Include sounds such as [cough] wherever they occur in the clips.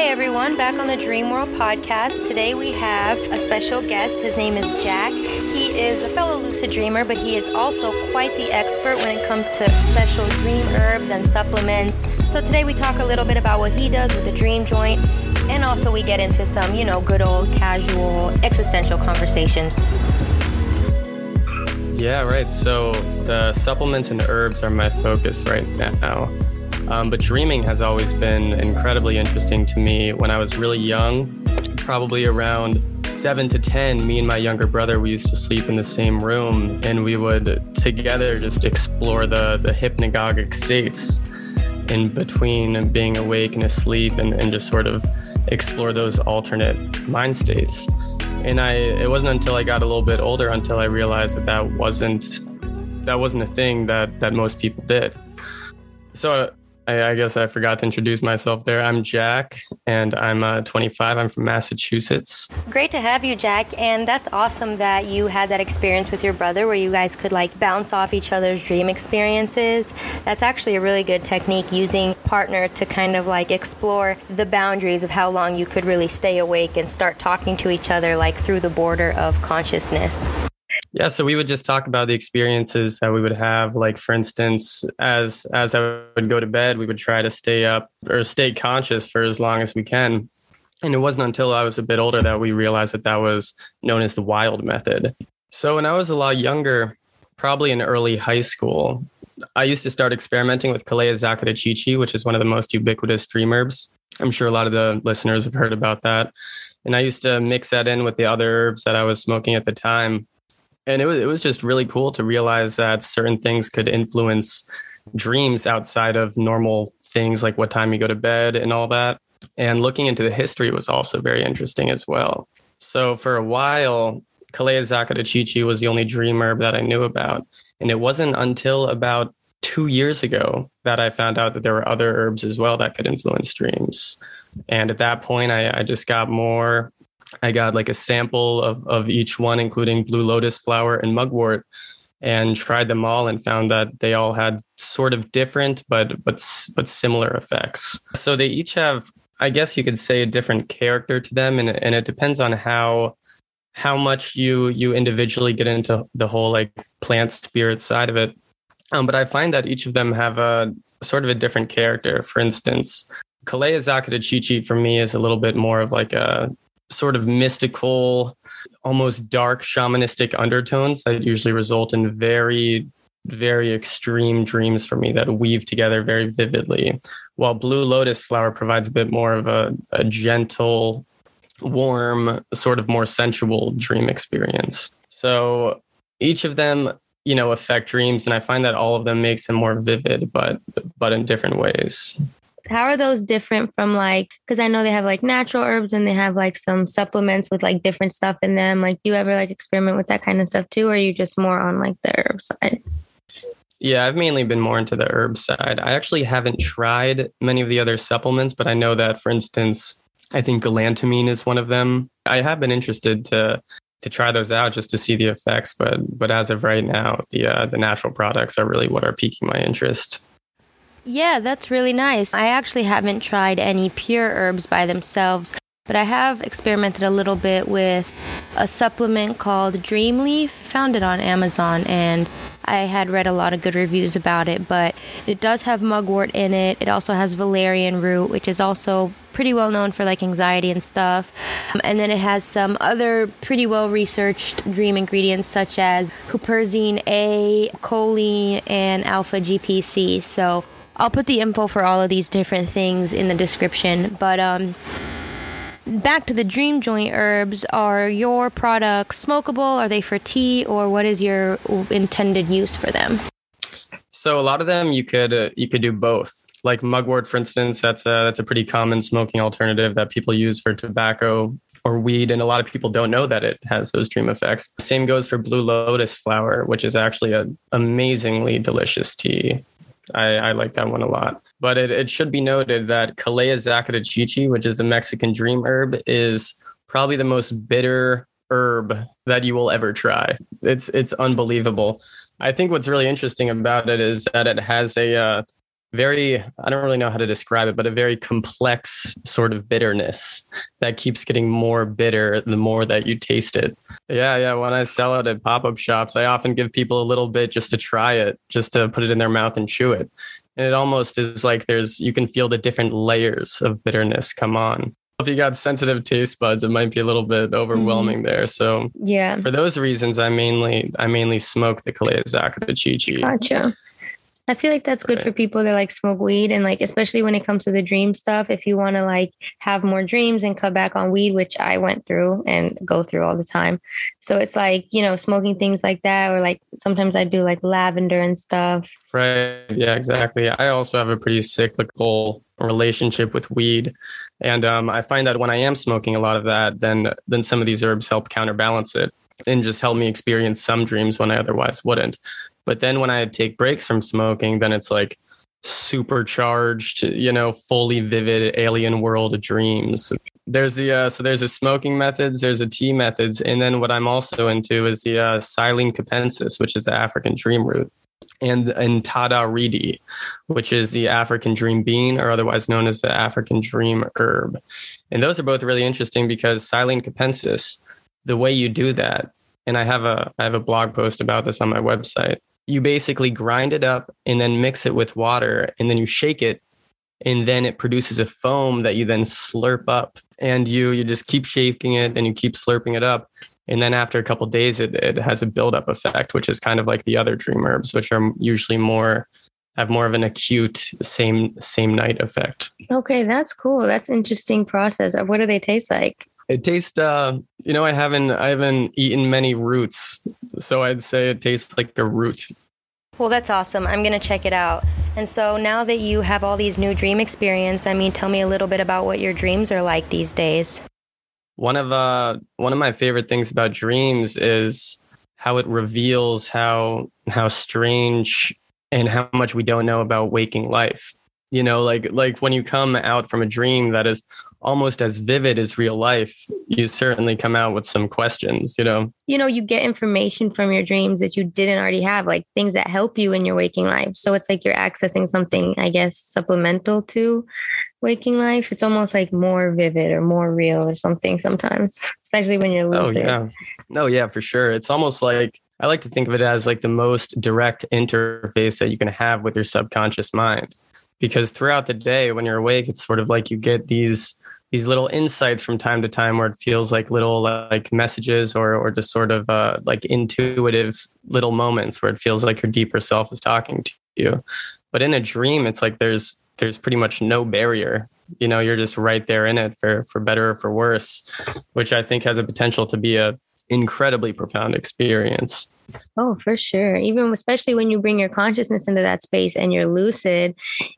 Hey everyone, back on the Dream World podcast. Today we have a special guest. His name is Jack. He is a fellow lucid dreamer, but he is also quite the expert when it comes to special dream herbs and supplements. So today we talk a little bit about what he does with the dream joint, and also we get into some, you know, good old casual existential conversations. Yeah, right. So the supplements and herbs are my focus right now. Um, but dreaming has always been incredibly interesting to me. When I was really young, probably around seven to 10, me and my younger brother, we used to sleep in the same room and we would together just explore the, the hypnagogic states in between being awake and asleep and, and just sort of explore those alternate mind states. And I, it wasn't until I got a little bit older until I realized that that wasn't, that wasn't a thing that, that most people did. So I, I, guess I forgot to introduce myself there. I'm Jack, and I'm uh, 25. I'm from Massachusetts. Great to have you, Jack. And that's awesome that you had that experience with your brother where you guys could like bounce off each other's dream experiences. That's actually a really good technique using partner to kind of like explore the boundaries of how long you could really stay awake and start talking to each other like through the border of consciousness. Yeah, so we would just talk about the experiences that we would have. Like for instance, as as I would go to bed, we would try to stay up or stay conscious for as long as we can. And it wasn't until I was a bit older that we realized that that was known as the wild method. So when I was a lot younger, probably in early high school, I used to start experimenting with Calea zacatechichi, which is one of the most ubiquitous dream herbs. I'm sure a lot of the listeners have heard about that. And I used to mix that in with the other herbs that I was smoking at the time and it was it was just really cool to realize that certain things could influence dreams outside of normal things like what time you go to bed and all that. And looking into the history was also very interesting as well. So for a while, Calea zacatechichi was the only dream herb that I knew about. And it wasn't until about two years ago that I found out that there were other herbs as well that could influence dreams. And at that point, I, I just got more I got like a sample of, of each one, including blue lotus flower and mugwort, and tried them all and found that they all had sort of different but but but similar effects. So they each have, I guess you could say, a different character to them, and and it depends on how how much you you individually get into the whole like plant spirit side of it. Um, but I find that each of them have a sort of a different character. For instance, Calea zacatechichi for me is a little bit more of like a sort of mystical, almost dark shamanistic undertones that usually result in very, very extreme dreams for me that weave together very vividly. While Blue Lotus flower provides a bit more of a, a gentle, warm, sort of more sensual dream experience. So each of them you know affect dreams and i find that all of them makes them more vivid but but in different ways how are those different from like because i know they have like natural herbs and they have like some supplements with like different stuff in them. Like do you ever like experiment with that kind of stuff too or are you just more on like the herb side? Yeah i've mainly been more into the herb side. I actually haven't tried many of the other supplements but i know that for instance i think galantamine is one of them. I have been interested to to try those out just to see the effects but but as of right now the uh, the natural products are really what are piquing my interest yeah, that's really nice. I actually haven't tried any pure herbs by themselves, but I have experimented a little bit with a supplement called Dream Leaf. Found it on Amazon and I had read a lot of good reviews about it, but it does have mugwort in it. It also has valerian root, which is also pretty well known for like anxiety and stuff. And then it has some other pretty well researched dream ingredients such as huperzine A, choline, and alpha GPC. So I'll put the info for all of these different things in the description. But um, back to the dream joint herbs. Are your products smokable? Are they for tea, or what is your intended use for them? So a lot of them you could uh, you could do both. Like mugwort, for instance, that's a that's a pretty common smoking alternative that people use for tobacco or weed, and a lot of people don't know that it has those dream effects. Same goes for blue lotus flower, which is actually an amazingly delicious tea. I, I like that one a lot. But it, it should be noted that Calea zacatechichi, which is the Mexican dream herb, is probably the most bitter herb that you will ever try. It's it's unbelievable. I think what's really interesting about it is that it has a uh, very i don't really know how to describe it but a very complex sort of bitterness that keeps getting more bitter the more that you taste it yeah yeah when i sell it at pop-up shops i often give people a little bit just to try it just to put it in their mouth and chew it and it almost is like there's you can feel the different layers of bitterness come on if you got sensitive taste buds, it might be a little bit overwhelming mm-hmm. there. So yeah, for those reasons, I mainly I mainly smoke the Calea zacatechichi. Gotcha. I feel like that's good right. for people that like smoke weed and like especially when it comes to the dream stuff. If you want to like have more dreams and cut back on weed, which I went through and go through all the time. So it's like, you know, smoking things like that, or like sometimes I do like lavender and stuff. Right. Yeah, exactly. I also have a pretty cyclical relationship with weed. And um, I find that when I am smoking a lot of that, then then some of these herbs help counterbalance it and just help me experience some dreams when I otherwise wouldn't. But then when I take breaks from smoking, then it's like supercharged, you know, fully vivid alien world dreams. There's the uh, so there's the smoking methods, there's the tea methods, and then what I'm also into is the uh, Silene capensis, which is the African dream root, and Entada rheedii, which is the African dream bean, or otherwise known as the African dream herb. And those are both really interesting because Silene capensis, the way you do that, and I have a I have a blog post about this on my website you basically grind it up and then mix it with water and then you shake it and then it produces a foam that you then slurp up and you you just keep shaking it and you keep slurping it up and then after a couple days it, it has a buildup effect which is kind of like the other dream herbs which are usually more have more of an acute same same night effect. Okay that's cool. That's interesting process what do they taste like it tastes uh you know i haven't i haven't eaten many roots so i'd say it tastes like a root well, that's awesome. I'm going to check it out. And so now that you have all these new dream experience, I mean, tell me a little bit about what your dreams are like these days. One of uh one of my favorite things about dreams is how it reveals how how strange and how much we don't know about waking life. You know, like like when you come out from a dream that is almost as vivid as real life, you certainly come out with some questions, you know? You know, you get information from your dreams that you didn't already have, like things that help you in your waking life. So it's like you're accessing something, I guess, supplemental to waking life. It's almost like more vivid or more real or something sometimes, [laughs] especially when you're oh, lucid. Oh, yeah. No, yeah, for sure. It's almost like I like to think of it as like the most direct interface that you can have with your subconscious mind because throughout the day when you're awake it's sort of like you get these these little insights from time to time where it feels like little like messages or or just sort of uh, like intuitive little moments where it feels like your deeper self is talking to you. But in a dream it's like there's there's pretty much no barrier. You know you're just right there in it for for better or for worse which i think has a potential to be a incredibly profound experience Oh, for sure. Even especially when you bring your consciousness into that space and you're lucid,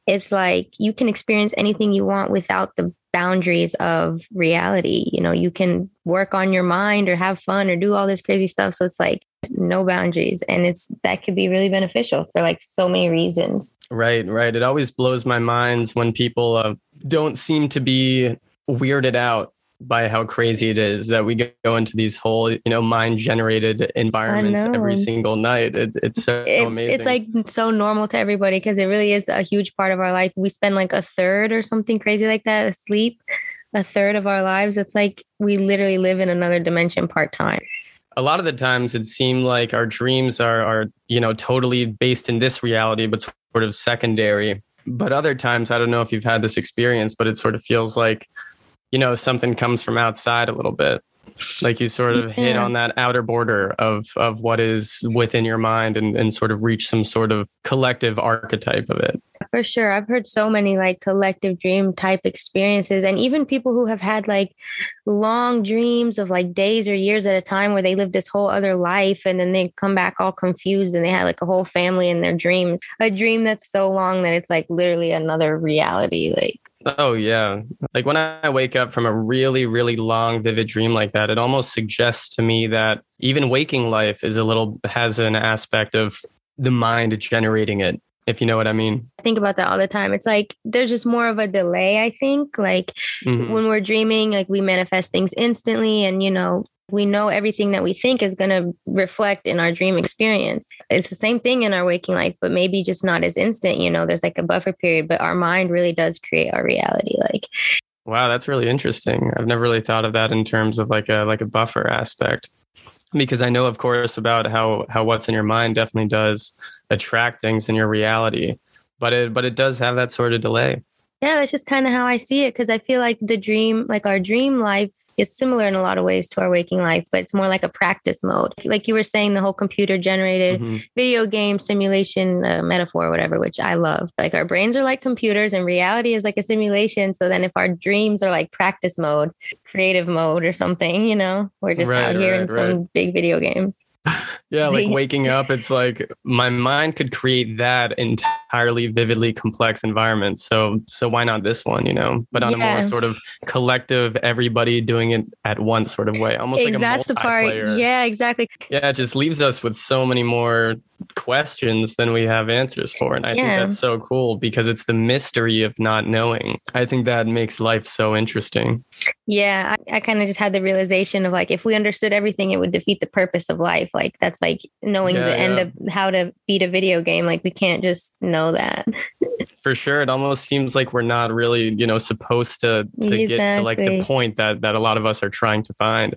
it's like you can experience anything you want without the boundaries of reality. You know, you can work on your mind or have fun or do all this crazy stuff. So it's like no boundaries. And it's that could be really beneficial for like so many reasons. Right, right. It always blows my mind when people uh, don't seem to be weirded out by how crazy it is that we go into these whole you know mind generated environments every single night. It, it's so it, amazing. it's like so normal to everybody because it really is a huge part of our life. We spend like a third or something crazy like that asleep a third of our lives. It's like we literally live in another dimension part-time. A lot of the times it seemed like our dreams are are you know totally based in this reality but sort of secondary. But other times i don't know if you've had this experience but it sort of feels like you know something comes from outside a little bit. Like you sort of yeah. hit on that outer border of of what is within your mind and, and sort of reach some sort of collective archetype of it. For sure. I've heard so many like collective dream type experiences and even people who have had like long dreams of like days or years at a time where they live this whole other life and then they come back all confused and they had like a whole family in their dreams. A dream that's so long that it's like literally another reality like Oh, yeah. Like when I wake up from a really, really long, vivid dream like that, it almost suggests to me that even waking life is a little, has an aspect of the mind generating it. if you know what I mean. I think about that all the time. It's like there's just more of a delay, I think. Like mm-hmm. when we're dreaming, like we manifest things instantly and you know, we know everything that we think is going to reflect in our dream experience. It's the same thing in our waking life, but maybe just not as instant, you know, there's like a buffer period, but our mind really does create our reality. Like Wow, that's really interesting. I've never really thought of that in terms of like a like a buffer aspect. Because I know of course about how how what's in your mind definitely does attract things in your reality. But it but it does have that sort of delay yeah that's just kind of how i see it because i feel like the dream like our dream life is similar in a lot of ways to our waking life but it's more like a practice mode like you were saying the whole computer generated mm-hmm. video game simulation uh, metaphor whatever which i love like our brains are like computers and reality is like a simulation so then if our dreams are like practice mode creative mode or something you know we're just right, out here right, in right. some big video game [laughs] yeah, like [laughs] waking up, it's like my mind could create that entirely vividly complex environment. So so why not this one, you know? But on yeah. a more sort of collective, everybody doing it at once sort of way. Almost like a That's the part. Yeah, exactly. Yeah, it just leaves us with so many more questions than we have answers for. And I yeah. think that's so cool because it's the mystery of not knowing. I think that makes life so interesting. Yeah, I, I kind of just had the realization of like, if we understood everything, it would defeat the purpose of life. Like, that's like knowing yeah, the yeah. end of how to beat a video game. Like, we can't just know that. For sure. It almost seems like we're not really, you know, supposed to, to exactly. get to like the point that, that a lot of us are trying to find.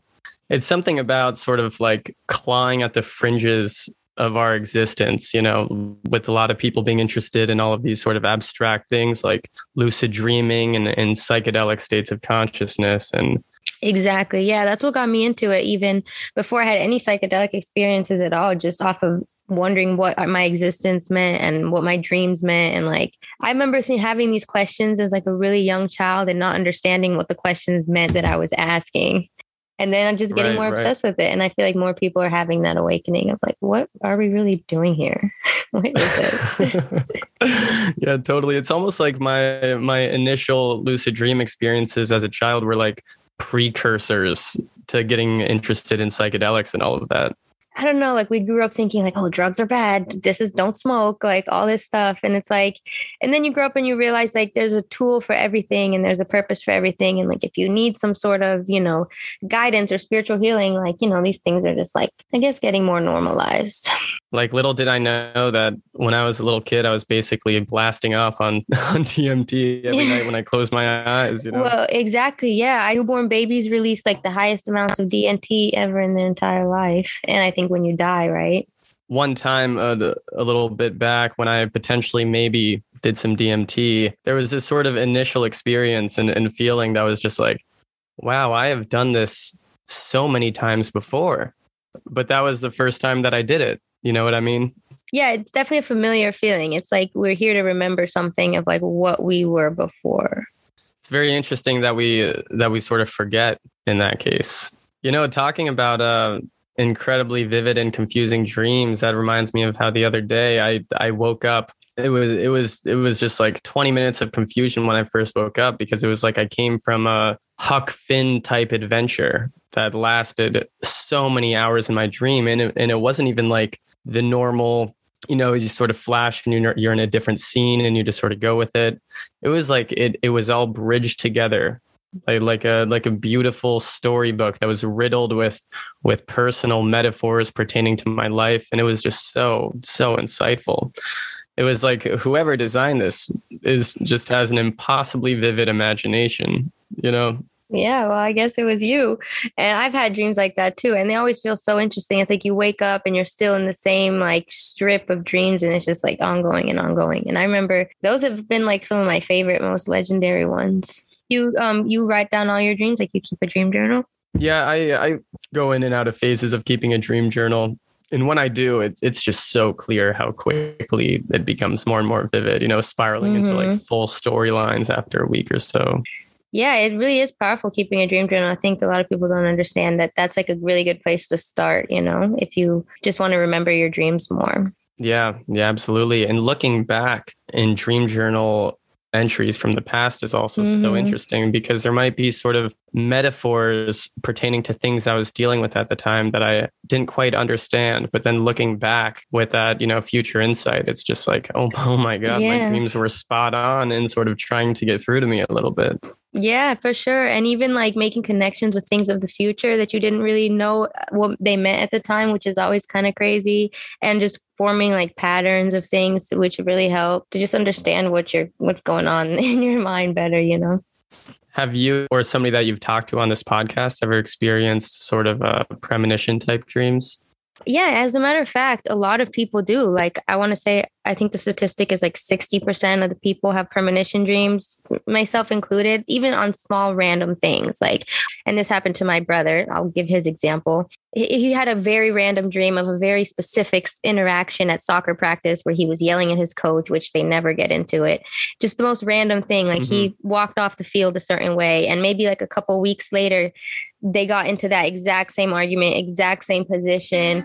It's something about sort of like clawing at the fringes of our existence, you know, with a lot of people being interested in all of these sort of abstract things like lucid dreaming and, and psychedelic states of consciousness. And exactly. Yeah, that's what got me into it, even before I had any psychedelic experiences at all, just off of wondering what my existence meant and what my dreams meant and like i remember th- having these questions as like a really young child and not understanding what the questions meant that i was asking and then I'm just getting right, more obsessed right. with it. And I feel like more people are having that awakening of like, what are we really doing here? [laughs] what is this? [laughs] yeah, totally. It's almost like my my initial lucid dream experiences as a child were like precursors to getting interested in psychedelics and all of that. I don't know, like we grew up thinking like, oh, drugs are bad. This is don't smoke, like all this stuff. And it's like, and then you grow up and you realize like there's a tool for everything and there's a purpose for everything. And like if you need some sort of, you know, guidance or spiritual healing, like, you know, these things are just like, I guess getting more normalized. [laughs] Like little did I know that when I was a little kid, I was basically blasting off on, [laughs] on DMT every night when I closed my eyes, you know. Well, exactly. Yeah. Newborn babies release like the highest amounts of DMT ever in their entire life. And I think think when you die, right? One time, uh, a little bit back, when I potentially maybe did some DMT, there was this sort of initial experience and, and feeling that was just like, wow, I have done this so many times before. But that was the first time that I did it. You know what I mean? Yeah, it's definitely a familiar feeling. It's like we're here to remember something of like what we were before. It's very interesting that we that we sort of forget in that case. You know, talking about uh, incredibly vivid and confusing dreams. That reminds me of how the other day I I woke up. It was it was it was just like 20 minutes of confusion when I first woke up because it was like I came from a Huck Finn type adventure that lasted so many hours in my dream and it, and it wasn't even like the normal you know you sort of flash and you're, you're in a different scene and you just sort of go with it it was like it it was all bridged together like like a like a beautiful storybook that was riddled with with personal metaphors pertaining to my life and it was just so so insightful it was like whoever designed this is just has an impossibly vivid imagination you know yeah, well, I guess it was you. And I've had dreams like that too. And they always feel so interesting. It's like you wake up and you're still in the same like strip of dreams and it's just like ongoing and ongoing. And I remember those have been like some of my favorite, most legendary ones you um you write down all your dreams like you keep a dream journal? Yeah i i go in and out of phases of keeping a dream journal. And when i do it's it's just so clear how quickly it becomes more and more vivid you know spiraling mm-hmm. into like mm-hmm. full storylines after a week or so. Yeah it really is powerful keeping a dream journal. I think a lot of people don't understand that that's like a really good place to start you know if you just want to remember your dreams more. Yeah yeah absolutely. And looking back in dream journal entries from the past is also mm-hmm. so interesting because there might be sort of metaphors pertaining to things I was dealing with at the time that I didn't quite understand. But then looking back with that, you know, future insight, it's just like, [laughs] oh, oh my God, yeah. my dreams were spot on and sort of trying to get through to me a little bit. Yeah, for sure. And even like making connections with things of the future that you didn't really know uh, what they meant at the time, which is always kind of crazy. And just forming like patterns of things, which really help to just understand what you're what's going on [laughs] in your mind better, you know. Have you or somebody that you've talked to on this podcast ever experienced sort of a premonition type dreams? Yeah, as a matter of fact, a lot of people do. Like, I want to say, I think the statistic is like 60% of the people have premonition dreams, myself included, even on small random things. Like, and this happened to my brother. I'll give his example. He had a very random dream of a very specific interaction at soccer practice where he was yelling at his coach, which they never get into it. Just the most random thing. Like, mm-hmm. he walked off the field a certain way, and maybe like a couple weeks later, they got into that exact same argument, exact same position,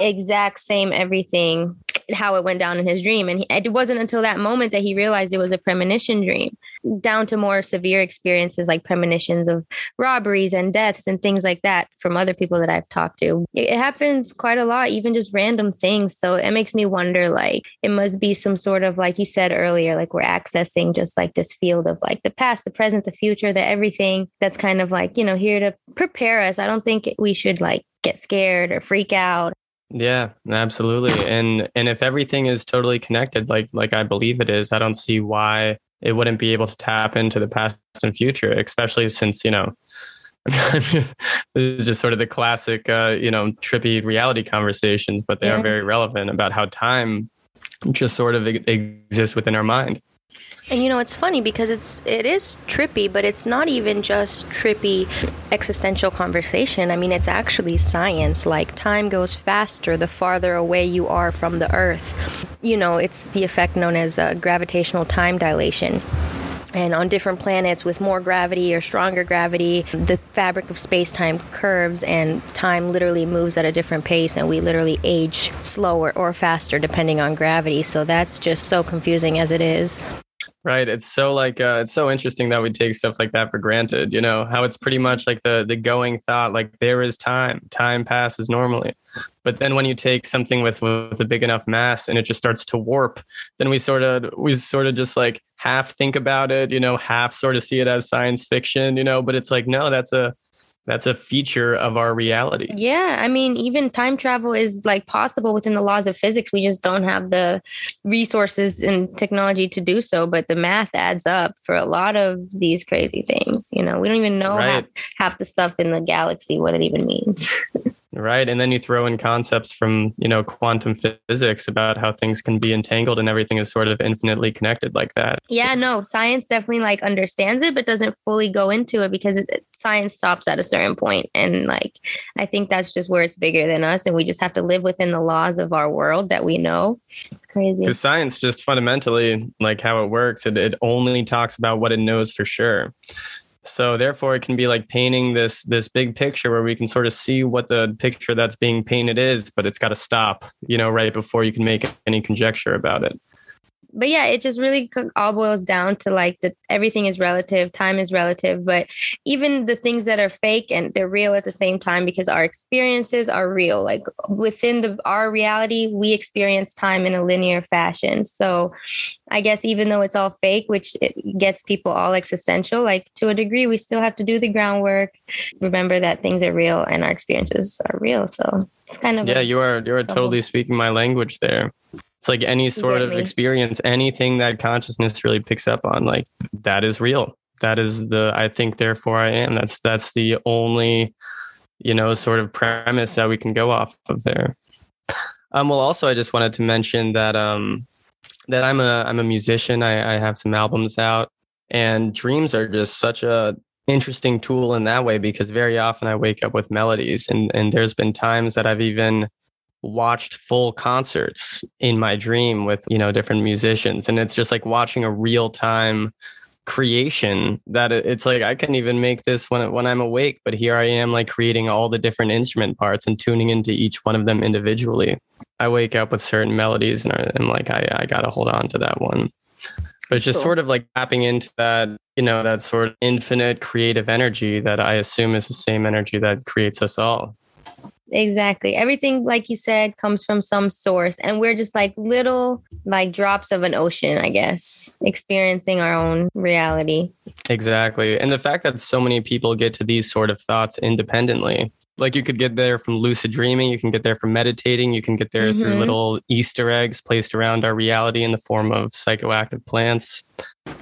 exact same everything how it went down in his dream. And he, it wasn't until that moment that he realized it was a premonition dream, down to more severe experiences like premonitions of robberies and deaths and things like that from other people that I've talked to. It, it happens quite a lot, even just random things. So it makes me wonder like, it must be some sort of, like you said earlier, like we're accessing just like this field of like the past, the present, the future, the everything that's kind of like, you know, here to prepare us. I don't think we should like get scared or freak out yeah, absolutely. And and if everything is totally connected like like I believe it is, I don't see why it wouldn't be able to tap into the past and future, especially since, you know, [laughs] this is just sort of the classic uh, you know, trippy reality conversations, but they yeah. are very relevant about how time just sort of exists within our mind. And you know, it's funny because it's it is trippy, but it's not even just trippy existential conversation. I mean, it's actually science. Like time goes faster the farther away you are from the earth. You know, it's the effect known as uh, gravitational time dilation. And on different planets with more gravity or stronger gravity, the fabric of space time curves and time literally moves at a different pace, and we literally age slower or faster depending on gravity. So that's just so confusing as it is. Right. It's so like uh, it's so interesting that we take stuff like that for granted. You know how it's pretty much like the the going thought, like there is time, time passes normally. But then when you take something with with a big enough mass and it just starts to warp, then we sort of we sort of just like half think about it, you know, half sort of see it as science fiction, you know. But it's like no, that's a that's a feature of our reality. Yeah, I mean, even time travel is like possible within the laws of physics. We just don't have the resources and technology to do so. But the math adds up for a lot of these crazy things. You know, we don't even know right. half, half the stuff in the galaxy what it even means. [laughs] Right. And then you throw in concepts from, you know, quantum physics about how things can be entangled and everything is sort of infinitely connected like that. Yeah, no, science definitely like understands it, but doesn't fully go into it because it, science stops at a certain. And like, I think that's just where it's bigger than us. And we just have to live within the laws of our world that we know. It's crazy. Because science just fundamentally, like how it works, it, it only talks about what it knows for sure. So therefore it can be like painting this this big picture where we can sort of see what the picture that's being painted is, but it's got to stop, you know, right before you can make any conjecture about it but yeah, it just really all boils down to like that everything is relative, time is relative, but even the things that are fake and they're real at the same time because our experiences are real. Like within the our reality, we experience time in a linear fashion. So I guess even though it's all fake, which gets people all existential, like to a degree, we still have to do the groundwork. Remember that things are real and our experiences are real. So it's kind of yeah, you are you are totally speaking my language there. It's like any sort of experience, anything that consciousness really picks up on, like that is real. That is the I think therefore I am. That's that's the only, you know, sort of premise that we can go off of there. Um, well, also I just wanted to mention that um that I'm a I'm a musician. I, I have some albums out, and dreams are just such a interesting tool in that way because very often I wake up with melodies, and and there's been times that I've even watched full concerts in my dream with you know different musicians and it's just like watching a real time creation that it's like I can't even make this when when I'm awake but here I am like creating all the different instrument parts and tuning into each one of them individually I wake up with certain melodies and I'm like I I got to hold on to that one But It's just cool. sort of like tapping into that, you know, that sort of infinite creative energy that I assume is the same energy that creates us all. Exactly. Everything, like you said, comes from some source. And we're just like little, like drops of an ocean, I guess, experiencing our own reality. Exactly. And the fact that so many people get to these sort of thoughts independently like you could get there from lucid dreaming you can get there from meditating you can get there mm-hmm. through little easter eggs placed around our reality in the form of psychoactive plants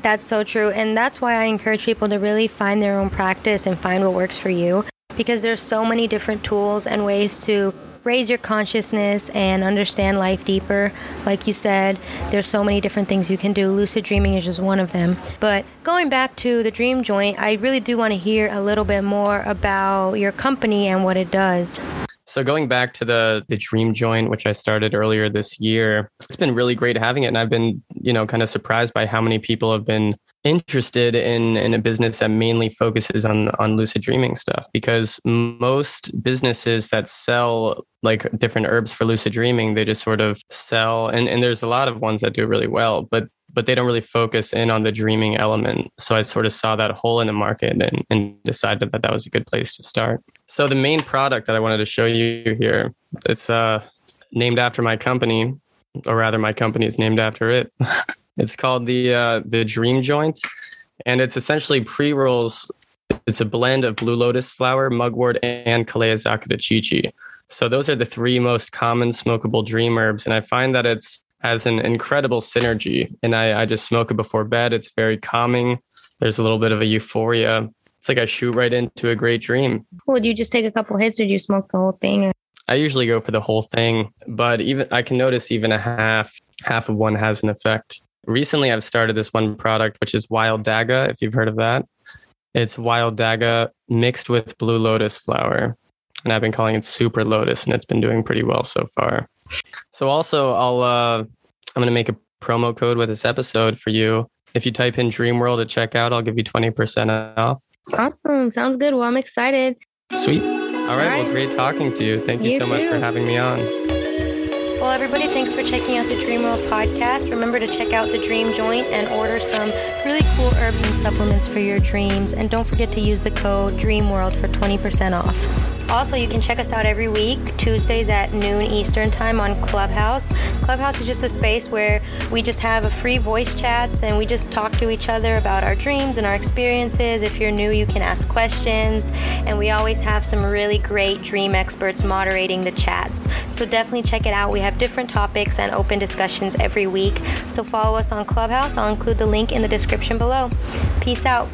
that's so true and that's why i encourage people to really find their own practice and find what works for you because there's so many different tools and ways to raise your consciousness and understand life deeper. Like you said, there's so many different things you can do. Lucid dreaming is just one of them. But going back to the Dream Joint, I really do want to hear a little bit more about your company and what it does. So going back to the the Dream Joint, which I started earlier this year, it's been really great having it, and I've been you know kind of surprised by how many people have been interested in in a business that mainly focuses on on lucid dreaming stuff. Because most businesses that sell like different herbs for lucid dreaming they just sort of sell and and there's a lot of ones that do really well but but they don't really focus in on the dreaming element so i sort of saw that hole in the market and, and decided that that was a good place to start so the main product that i wanted to show you here it's uh named after my company or rather my company is named after it [laughs] It's called the uh, the Dream Joint, and it's essentially pre rolls. It's a blend of blue lotus flower, mugwort, and Calea Chichi. So those are the three most common smokable dream herbs, and I find that it's has an incredible synergy. And I, I just smoke it before bed. It's very calming. There's a little bit of a euphoria. It's like I shoot right into a great dream. Would you just take a couple hits, or do you smoke the whole thing? Or? I usually go for the whole thing, but even I can notice even a half half of one has an effect recently I've started this one product, which is Wild Dagga, if you've heard of that. It's Wild Dagga mixed with Blue Lotus flower. And I've been calling it Super Lotus, and it's been doing pretty well so far. So also, I'll uh, I'm gonna make a promo code with this episode for you. If you type in Dream World at checkout, I'll give you twenty percent off. Awesome, sounds good. Well, I'm excited. Sweet. All right. All right. Well, great talking to you. Thank you, you so too. much for having me on. Well, everybody, thanks for checking out the Dream World podcast. Remember to check out the Dream Joint and order some really cool herbs and supplements for your dreams. And don't forget to use the code DREAMWORLD for 20% off. Also, you can check us out every week, Tuesdays at noon Eastern Time on Clubhouse. Clubhouse is just a space where we just have a free voice chats and we just talk to each other about our dreams and our experiences. If you're new, you can ask questions. And we always have some really great dream experts moderating the chats. So definitely check it out. We have different topics and open discussions every week. So follow us on Clubhouse. I'll include the link in the description below. Peace out.